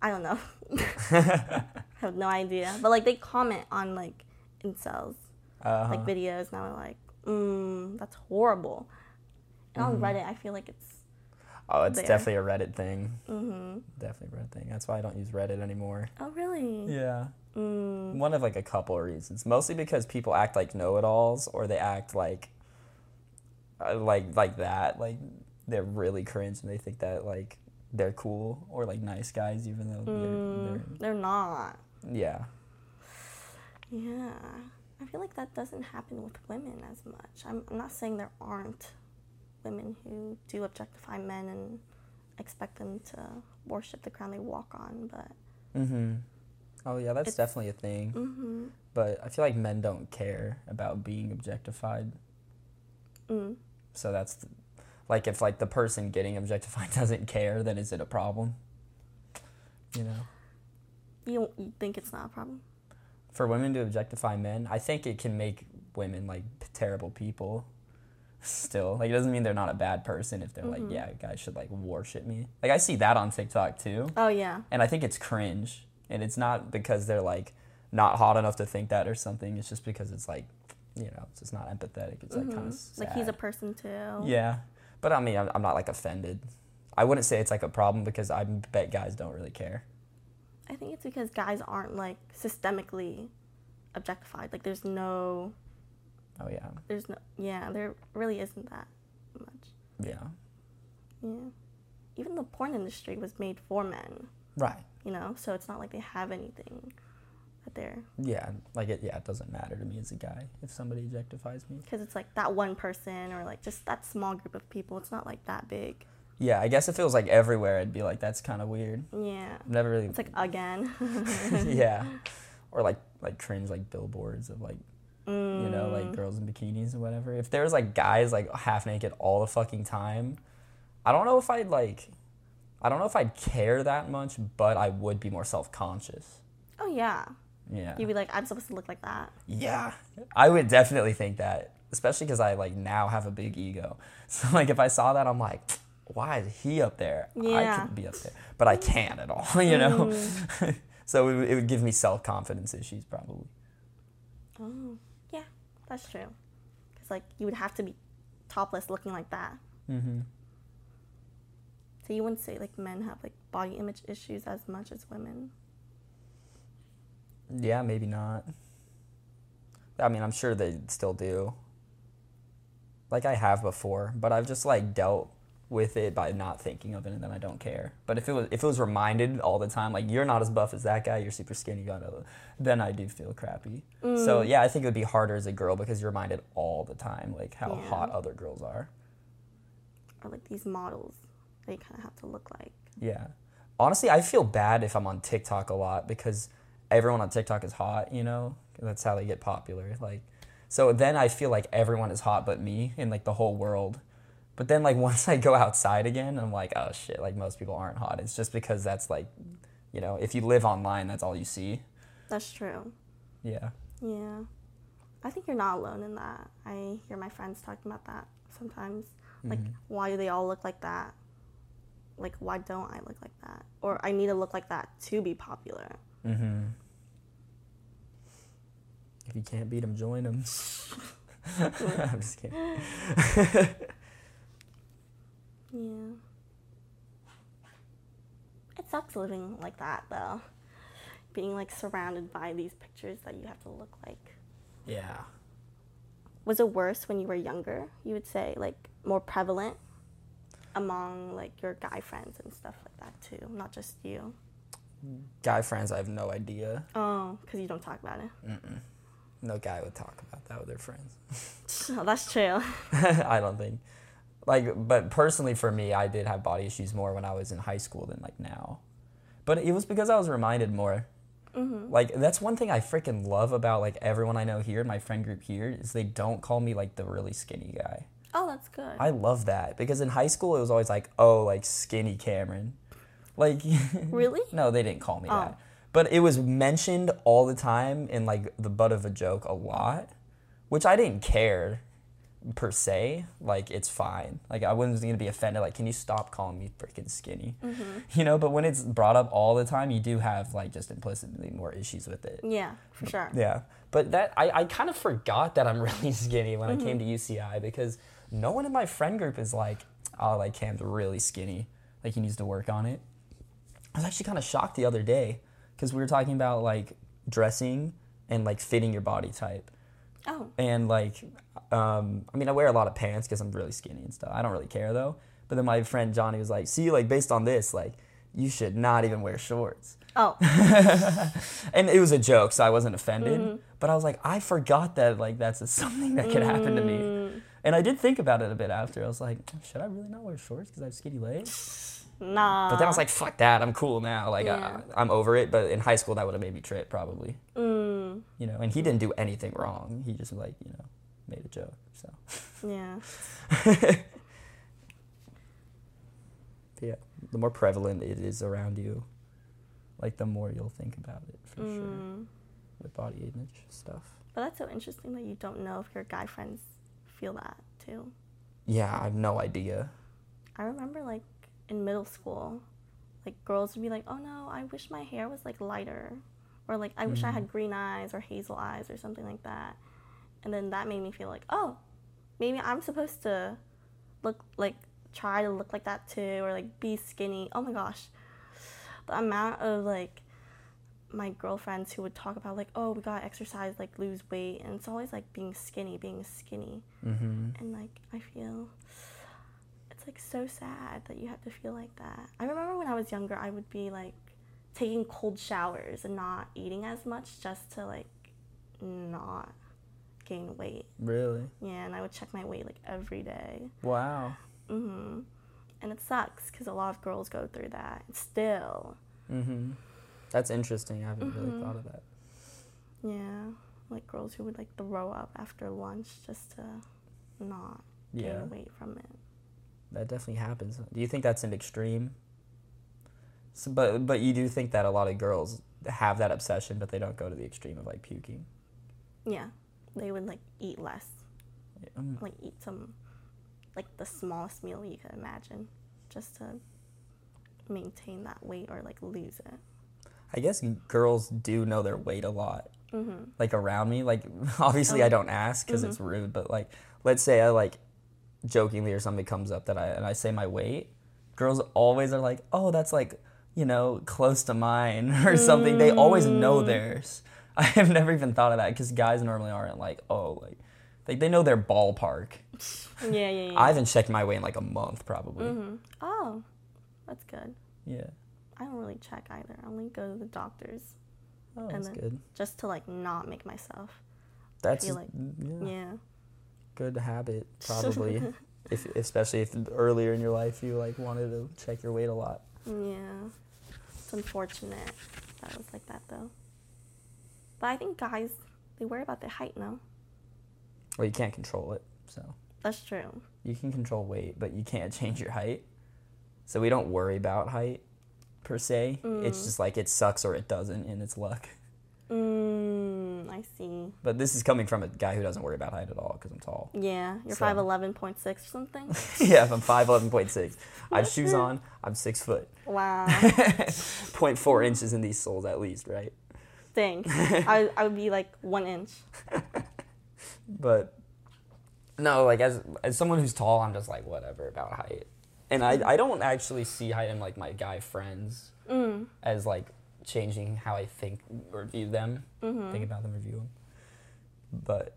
I don't know. I have no idea. But like they comment on like incels Uh, like videos and I'm like, mm, that's horrible. And on Reddit I feel like it's oh, it's there. definitely a Reddit thing. mm-hmm. Definitely a Reddit thing. That's why I don't use Reddit anymore. Oh really? Yeah. Mm, One of like a couple of reasons. Mostly because people act like know-it-alls, or they act like, uh, like like that. Like they're really cringe, and they think that like they're cool or like nice guys, even though mm, they're, they're not. yeah. Yeah. I feel like that doesn't happen with women as much. I'm, I'm not saying there aren't women who do objectify men and expect them to worship the ground they walk on, but Mm-hmm. Oh yeah, that's definitely a thing. mm-hmm. But I feel like men don't care about being objectified. mm. So that's the, like if like the person getting objectified doesn't care, then is it a problem? You know, you you think it's not a problem? for women to objectify men, I think it can make women like terrible people. Still, like it doesn't mean they're not a bad person if they're like, mm-hmm. yeah, guys should like worship me. Like I see that on TikTok too, Oh yeah. and I think it's cringe. And it's not because they're like not hot enough to think that or something. It's just because it's like, you know, it's just not empathetic. It's like kind of Mm-hmm. Like he's a person too. Yeah, but I mean, I'm, I'm not like offended. I wouldn't say it's like a problem because I bet guys don't really care. I think it's because guys aren't like systemically objectified. Like there's no Oh yeah. There's no, yeah, there really isn't that much. Yeah. Yeah. Even the porn industry was made for men, Right. you know, so it's not like they have anything that they're, Yeah. Like it. Yeah. It doesn't matter to me as a guy if somebody objectifies me. because it's like that one person or like just that small group of people. It's not like that big. Yeah. I guess if it was like everywhere, I'd be like, that's kind of weird. Yeah. Never really. It's like again. yeah. Or like like cringe like billboards of like you know Mm. like girls in bikinis or whatever. If there was like guys like half naked all the fucking time, I don't know if I'd like. I don't know if I'd care that much, but I would be more self conscious. Oh yeah. Yeah. You'd be like, I'm supposed to look like that. Yeah, I would definitely think that, especially because I like now have a big ego. So like if I saw that, I'm like, why is he up there? I Yeah. could be up there, but I can't at all. You know. so it, would- it would give me self confidence issues probably. Oh, yeah, that's true. Because like you would have to be topless looking like that. Mm-hmm. So you wouldn't say like men have like body image issues as much as women. Yeah, maybe not. I mean, I'm sure they still do. Like I have before, but I've just like dealt with it by not thinking of it, and then I don't care. But if it was if it was reminded all the time, like you're not as buff as that guy, you're super skinny, you gotta, then I do feel crappy. So mm. yeah, I think it would be harder as a girl because you're reminded all the time, like how Yeah. hot other girls are. Or like these models that you kind of have to look like. Yeah. Honestly, I feel bad if I'm on TikTok a lot because everyone on TikTok is hot, you know? That's how they get popular. Like so then I feel like everyone is hot but me in like the whole world. But then like once I go outside again, I'm like, oh shit, like most people aren't hot. It's just because that's like, you know, if you live online, that's all you see. That's true. Yeah. Yeah. I think you're not alone in that. I hear my friends talking about that sometimes. Like, mm-hmm. why do they all look like that? Like, why don't I look like that? Or I need to look like that to be popular. Mm-hmm. If you can't beat them, join them. I'm just kidding. Yeah. It sucks living like that, though. Being like surrounded by these pictures that you have to look like. Yeah. Was it worse when you were younger? You would say, like, more prevalent among like your guy friends and stuff like that too, not just you. Guy friends, I have no idea. Oh, because you don't talk about it. Mm-mm. No guy would talk about that with their friends. Oh, that's true. I don't think. Like, but personally for me, I did have body issues more when I was in high school than like now. But it was because I was reminded more. Mm-hmm. Like that's one thing I freaking love about like everyone I know here, my friend group here, is they don't call me like the really skinny guy. Oh, that's good. I love that because in high school it was always like, oh, like skinny Cameron. Like Really? No, they didn't call me Oh. that. But it was mentioned all the time in like the butt of a joke a lot, which I didn't care per se. Like it's fine. Like I wasn't gonna be offended. Like, can you stop calling me freaking skinny? Mm-hmm. You know. But when it's brought up all the time, you do have like just implicitly more issues with it. yeah, for sure. Yeah. But that I, I kind of forgot that I'm really skinny when I came to Mm-hmm. UCI because no one in my friend group is like, oh, like Cam's really skinny. Like he needs to work on it. I was actually kind of shocked the other day because we were talking about like dressing and like fitting your body type. Oh, And like, um, I mean, I wear a lot of pants because I'm really skinny and stuff. I don't really care though. But then my friend Johnny was like, see, like based on this, like you should not even wear shorts. oh, and it was a joke, so I wasn't offended. Mm-hmm. But I was like, I forgot that like that's a, something that could happen to me. Mm. And I did think about it a bit after. I was like, should I really not wear shorts because I have skinny legs? Nah. But then I was like, fuck that, I'm cool now. Like Yeah. I, I'm over it. but in high school, that would have made me trip probably. mm, You know, and he didn't do anything wrong. He just like you know made a joke. So yeah, yeah, the more prevalent it is around you, like the more you'll think about it for sure mm. with body image stuff. But that's so interesting that you don't know if your guy friends feel that too. Yeah, I have no idea. I remember like in middle school, like girls would be like, "Oh no, I wish my hair was like lighter," or like, "I wish I had green eyes or hazel eyes or something like that," and then that made me feel like, "Oh, maybe I'm supposed to look like try to look like that too, or like be skinny." Oh my gosh, the amount of like my girlfriends who would talk about like, oh, we gotta exercise, like lose weight, and it's always like being skinny, being skinny, Mm-hmm. and like I feel it's like so sad that you have to feel like that. I remember when I was younger, I would be like taking cold showers and not eating as much just to like not gain weight. Really? Yeah, and I would check my weight like every day. Wow. Mhm. And it sucks because a lot of girls go through that still. Mm-hmm. That's interesting. I haven't really Mhm. thought of that. Yeah, like girls who would like throw up after lunch just to not Yeah, gain weight from it. That definitely happens. Do you think that's an extreme? So, but but you do think that a lot of girls have that obsession, but they don't go to the extreme of like puking. Yeah, they would like eat less, Mm. like eat some, like the smallest meal you could imagine, just to maintain that weight or like lose it. I guess girls do know their weight a lot. Mhm. Like around me, like obviously I Oh. don't ask because it's rude, but like let's say I like jokingly or something comes up that I and I say my weight, girls always are like, "Oh, that's like you know close to mine" or something. They always know theirs. I have never even thought of that because guys normally aren't like, "Oh, like." Like they know their ballpark. Yeah, yeah, yeah. I haven't checked my weight in like a month, probably. Mhm. Oh, that's good. Yeah. I don't really check either. I only go to the doctors Oh, And that's then- good. just to like not make myself. That's feel like- yeah, Yeah. Good habit, probably. if especially if earlier in your life you like wanted to check your weight a lot. Yeah. It's unfortunate that it was like that though. But I think guys, they worry about their height now. Well, you can't control it, so That's true. you can control weight, but you can't change your height. So we don't worry about height per se. It's Mm. just like it sucks or it doesn't, and it's luck. Mm, I see. But this is coming from a guy who doesn't worry about height at all because I'm tall. Yeah, you're five eleven point six or something. yeah, if I'm five eleven point six, I have shoes on. I'm six foot, wow. 0.4 inches in these soles at least, right? Dang. I I would be like one inch. But no, like as as someone who's tall, I'm just like whatever about height, and I I don't actually see height in like my guy friends Mm. as like changing how I think or view them, Mm-hmm. think about them or view them. But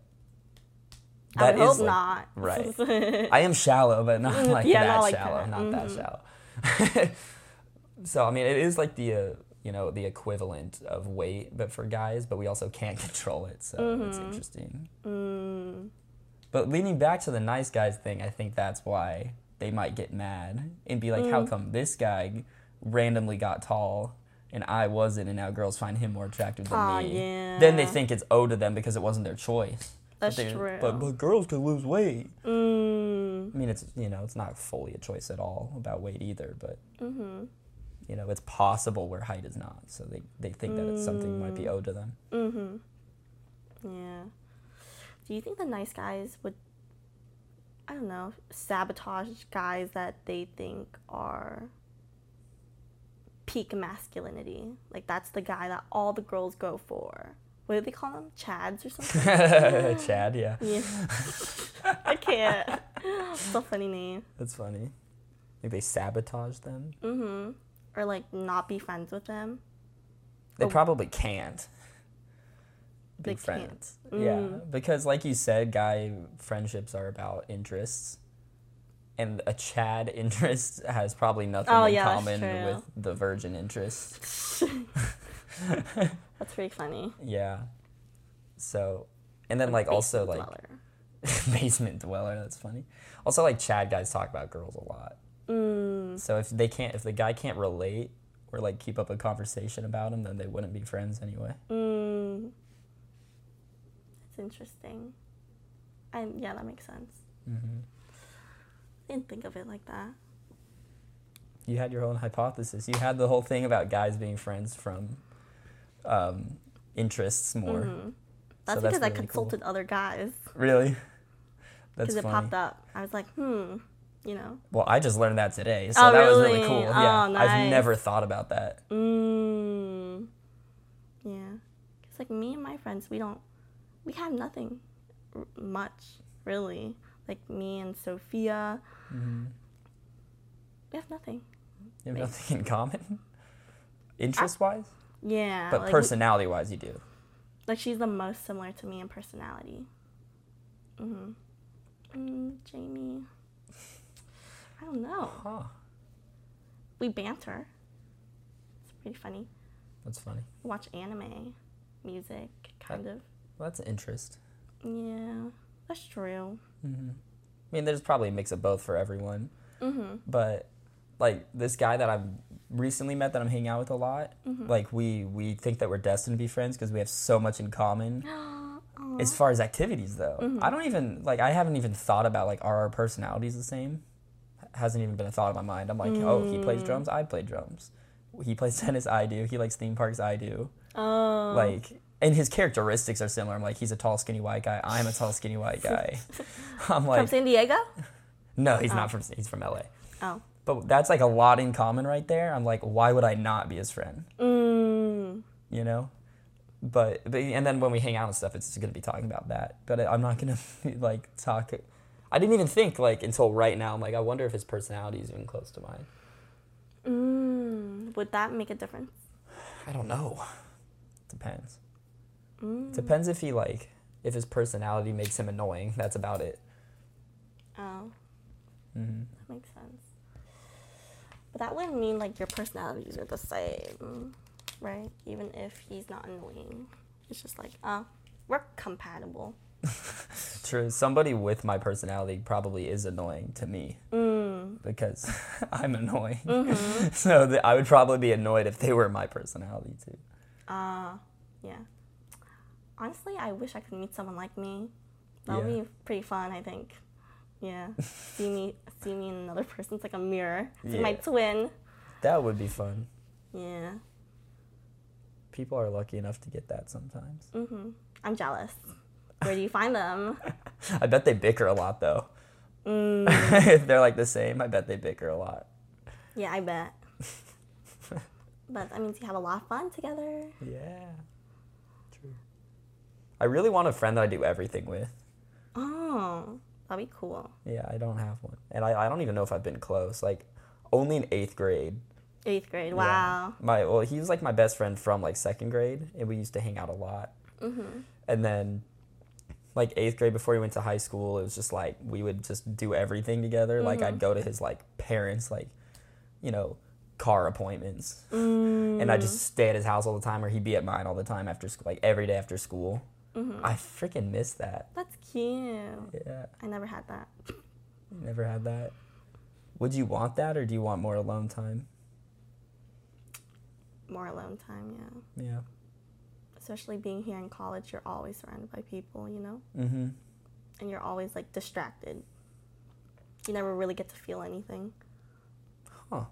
I that is, hope like- not. right. I am shallow, but not like Yeah, that not like shallow, that. not that Mhm. shallow. so I mean, it is like the uh, you know the equivalent of weight, but for guys, but we also can't control it, so it's Mhm. interesting. mm. But leaning back to the nice guys thing, I think that's why they might get mad and be like, Mm. "How come this guy randomly got tall and I wasn't, and now girls find him more attractive than Aw, me?" Then they think it's owed to them because it wasn't their choice. But That's they- true. But but girls can lose weight. Mm. I mean, it's you know, it's not fully a choice at all about weight either, but Mhm. you know, it's possible where height is not. So they they think that it's something might be owed to them. Mhm. Yeah. Do you think the nice guys would I don't know, sabotage guys that they think are peak masculinity? Like that's the guy that all the girls go for. What do they call them? Chads or something? Chad, yeah, yeah. I can't. It's a funny name. that's funny. Like they sabotage them. Mm-hmm. Or like not be friends with them. They Oh. probably can't be They friends. can't. Yeah, Mm. because like you said, guy friendships are about interests, and a Chad interest has probably nothing Oh, in yeah, common with the virgin interest. That's pretty funny. Yeah. So, and then like also like dweller. basement dweller. That's funny. Also, like Chad guys talk about girls a lot. Mm. So if they can't, if the guy can't relate or like keep up a conversation about him, then they wouldn't be friends anyway. Mm. That's interesting. And yeah, that makes sense. Hmm Didn't think of it like that. You had your own hypothesis. You had the whole thing about guys being friends from um, interests more. Mhm. That's that's because I really cool. consulted other guys Really? That's because it popped up. I was like, hmm, you know, Well, I just learned that today, so Oh, that was really really? cool. Oh, yeah, nice. I've never thought about that. mm, yeah. Because like me and my friends, we don't, we have nothing r- much really. Like me and Sophia, hmm we have nothing. You have Maybe. nothing in common, interest wise. Yeah. But like, personality wise, you do. like she's the most similar to me in personality. Mm-hmm. Mm, Jamie. I don't know. Huh. We banter. It's pretty funny. That's funny. We watch anime, music, kind of. Well, that's an interest. Yeah, that's true. hmm I mean, there's probably a mix of both for everyone. Mhm. But like this guy that I've recently met that I'm hanging out with a lot, Mm-hmm. like we we think that we're destined to be friends because we have so much in common. As far as activities though, Mm-hmm. I don't even like I haven't even thought about like are our personalities the same? Hasn't even been a thought in my mind. I'm like, oh, he Mm. plays drums, I play drums. He plays tennis, I do. He likes theme parks, I do. Oh. Like and his characteristics are similar. I'm like, he's a tall, skinny white guy. I'm a tall, skinny white guy. I'm like from San Diego? no, he's not from. He's from LA. Oh. But that's like a lot in common right there. I'm like, why would I not be his friend? Mm. You know? But, but and then when we hang out and stuff, it's just gonna be talking about that. But I'm not gonna like talk. I didn't even think like until right now. I'm like, I wonder if his personality is even close to mine. Mm. Would that make a difference? I don't know. Depends. Mm. Depends if he like if his personality makes him annoying. That's about it. Oh, hmm that makes sense. But that wouldn't mean like your personalities are the same, right? Even if he's not annoying, it's just like, oh, we're compatible. True. Somebody with my personality probably is annoying to me Mm. because I'm annoying. Mm-hmm. so th- I would probably be annoyed if they were my personality too. Uh, yeah. Honestly, I wish I could meet someone like me. That would Yeah. be pretty fun, I think. Yeah. see me see me in another person. It's like a mirror. It's like my twin. That would be fun. Yeah. People are lucky enough to get that sometimes. Mhm. I'm jealous. Where do you find them? I bet they bicker a lot though. Mm, if they're like the same, I bet they bicker a lot. yeah, I bet. but that means you have a lot of fun together. Yeah. I really want a friend that I do everything with. Oh, that'd be cool. Yeah, I don't have one. And I, I don't even know if I've been close. Like only in eighth grade. Eighth grade. Yeah. Wow. My well, he was like my best friend from like second grade, and we used to hang out a lot. Mhm. And then, like eighth grade, before he went to high school, it was just like we would just do everything together. Like I'd go to his like parents, like, you know, car appointments, Mm. and I would just stay at his house all the time, or he'd be at mine all the time after school, like every day after school. Mhm. I freaking miss that. That's cute. Yeah, I never had that. never had that. Would you want that, or do you want more alone time? More alone time, yeah. Yeah. Especially being here in college, you're always surrounded by people, you know? Mm-hmm. And you're always like distracted. You never really get to feel anything. Huh.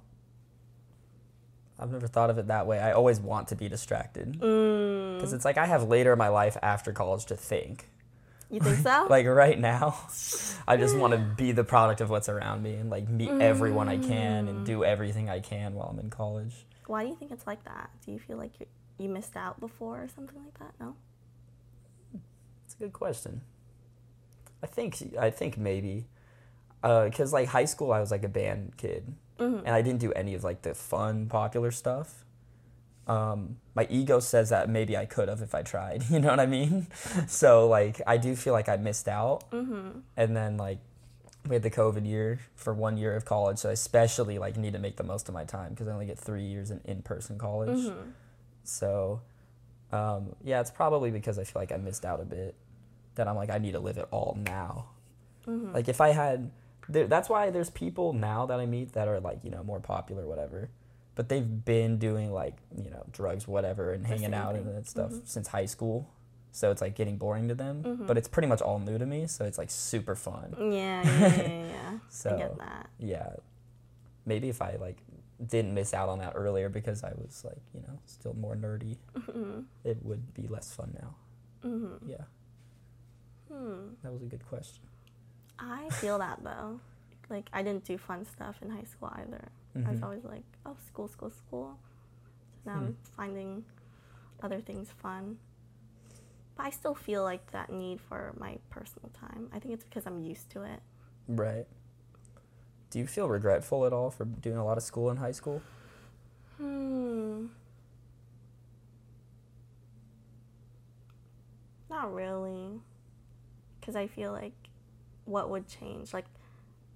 I've never thought of it that way. I always want to be distracted. Mm. Because it's like I have later in my life after college to think. You think so? Like right now, I just want to be the product of what's around me and like meet everyone I can and do everything I can while I'm in college. Why do you think it's like that? Do you feel like you you missed out before or something like that? No? It's a good question. I think I think maybe because like high school I was like a band kid Mhm. and I didn't do any of like the fun popular stuff. Um, my ego says that maybe I could have if I tried. You know what I mean? So like I do feel like I missed out. Mm-hmm. and then like we had the COVID year for one year of college, so I especially like need to make the most of my time because I only get three years in in person college. Mm-hmm. So, um, yeah, it's probably because I feel like I missed out a bit. That I'm like I need to live it all now. Mm-hmm. Like if I had, there, that's why there's people now that I meet that are like you know more popular, whatever. But they've been doing like you know drugs, whatever, and hanging out thing. and that stuff Mhm. since high school. So it's like getting boring to them. Mhm. But it's pretty much all new to me, so it's like super fun. Yeah, yeah, yeah, yeah. So get that. yeah, maybe if I like didn't miss out on that earlier because I was like you know still more nerdy, Mm-hmm. it would be less fun now. Mm-hmm. Yeah, Hmm. that was a good question. I feel that though. Like I didn't do fun stuff in high school either. Mm-hmm. I was mm-hmm. always like, oh, school, school, school. So now mm. I'm finding other things fun. But I still feel like that need for my personal time. I think it's because I'm used to it. Right. Do you feel regretful at all for doing a lot of school in high school? Hmm. Not really. Because I feel like what would change? Like,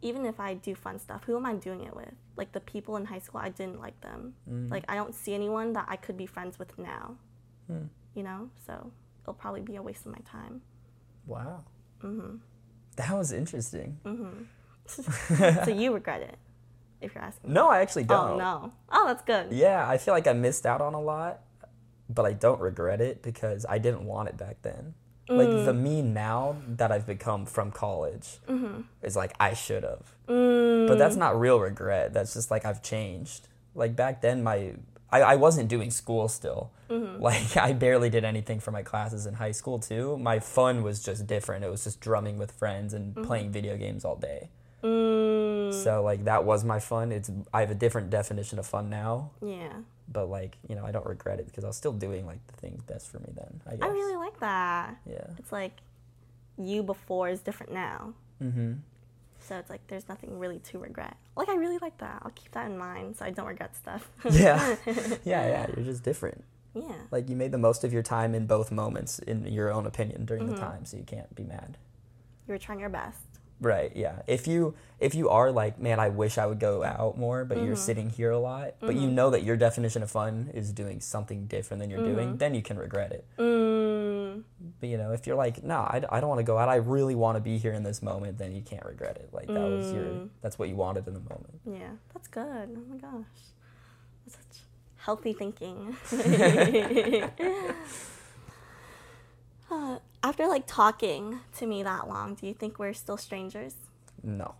even if I do fun stuff, who am I doing it with? Like, the people in high school, I didn't like them. Mm. Like, I don't see anyone that I could be friends with now. Hmm. You know? So, it'll probably be a waste of my time. Wow. hmm That was interesting. hmm so, you regret it, if you're asking. No, I actually don't. Oh, no. Oh, that's good. Yeah, I feel like I missed out on a lot, but I don't regret it because I didn't want it back then. Like Mm. the me now that I've become from college Mm-hmm. is like I should have. Mm. But that's not real regret. That's just like I've changed. Like back then my I, I wasn't doing school still. Mm-hmm. Like I barely did anything for my classes in high school too. My fun was just different. It was just drumming with friends and playing video games all day. Mm. So like that was my fun. It's I have a different definition of fun now, Yeah. but like, you know, I don't regret it because I was still doing like the things best for me then, I guess. I really like that. yeah. It's like you before is different now. Mm-hmm. So it's like there's nothing really to regret. Like I really like that. I'll keep that in mind so I don't regret stuff. Yeah. yeah, yeah, you're just different. yeah. Like you made the most of your time in both moments in your own opinion during Mm-hmm. the time, so you can't be mad. You were trying your best. Right, yeah. If you if you are like, man, I wish I would go out more, but Mm-hmm. you're sitting here a lot, but you know that your definition of fun is doing something different than you're Mm-hmm. doing, then you can regret it. Mm, But you know, if you're like, no, I, I don't want to go out, I really want to be here in this moment, then you can't regret it. Like that was your Mm. that's what you wanted in the moment. yeah, that's good. Oh my gosh. That's such healthy thinking. Uh, after like talking to me that long, do you think we're still strangers? No.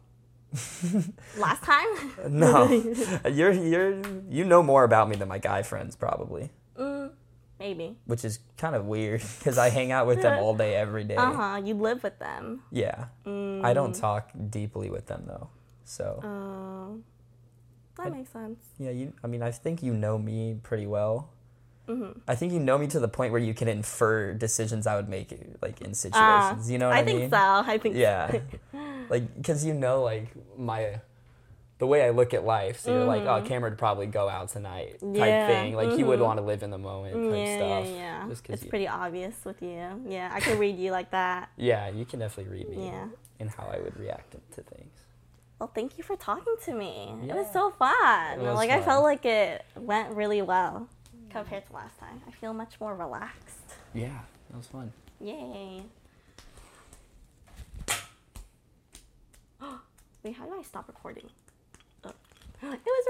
Last time? No. you're you're you know more about me than my guy friends probably, mm, maybe. which is kind of weird because I hang out with them all day every day. Uh huh. You live with them. Yeah. Mm. I don't talk deeply with them though. So, Oh, that I- makes sense. yeah, you I mean, I think you know me pretty well. Mm-hmm. I think you know me to the point where you can infer decisions I would make like in Ah, situations. you know what I, mean? I think so. I think Yeah. like cuz you know like my the way I look at life. So you're like, oh, Cameron would probably go out tonight type Mm-hmm. Yeah, thing. Like he would mhm. want to live in the moment type yeah, stuff. yeah, yeah. Just It's you- pretty obvious with you. Yeah, I can read you like that. Yeah, you can definitely read me Yeah. and how I would react to things. Well, thank you for talking to me. It was so fun. Was like I felt like it went really well compared to last time. I feel much more relaxed. Yeah, that was fun. Yay. Wait, how do I stop recording? Oh. It was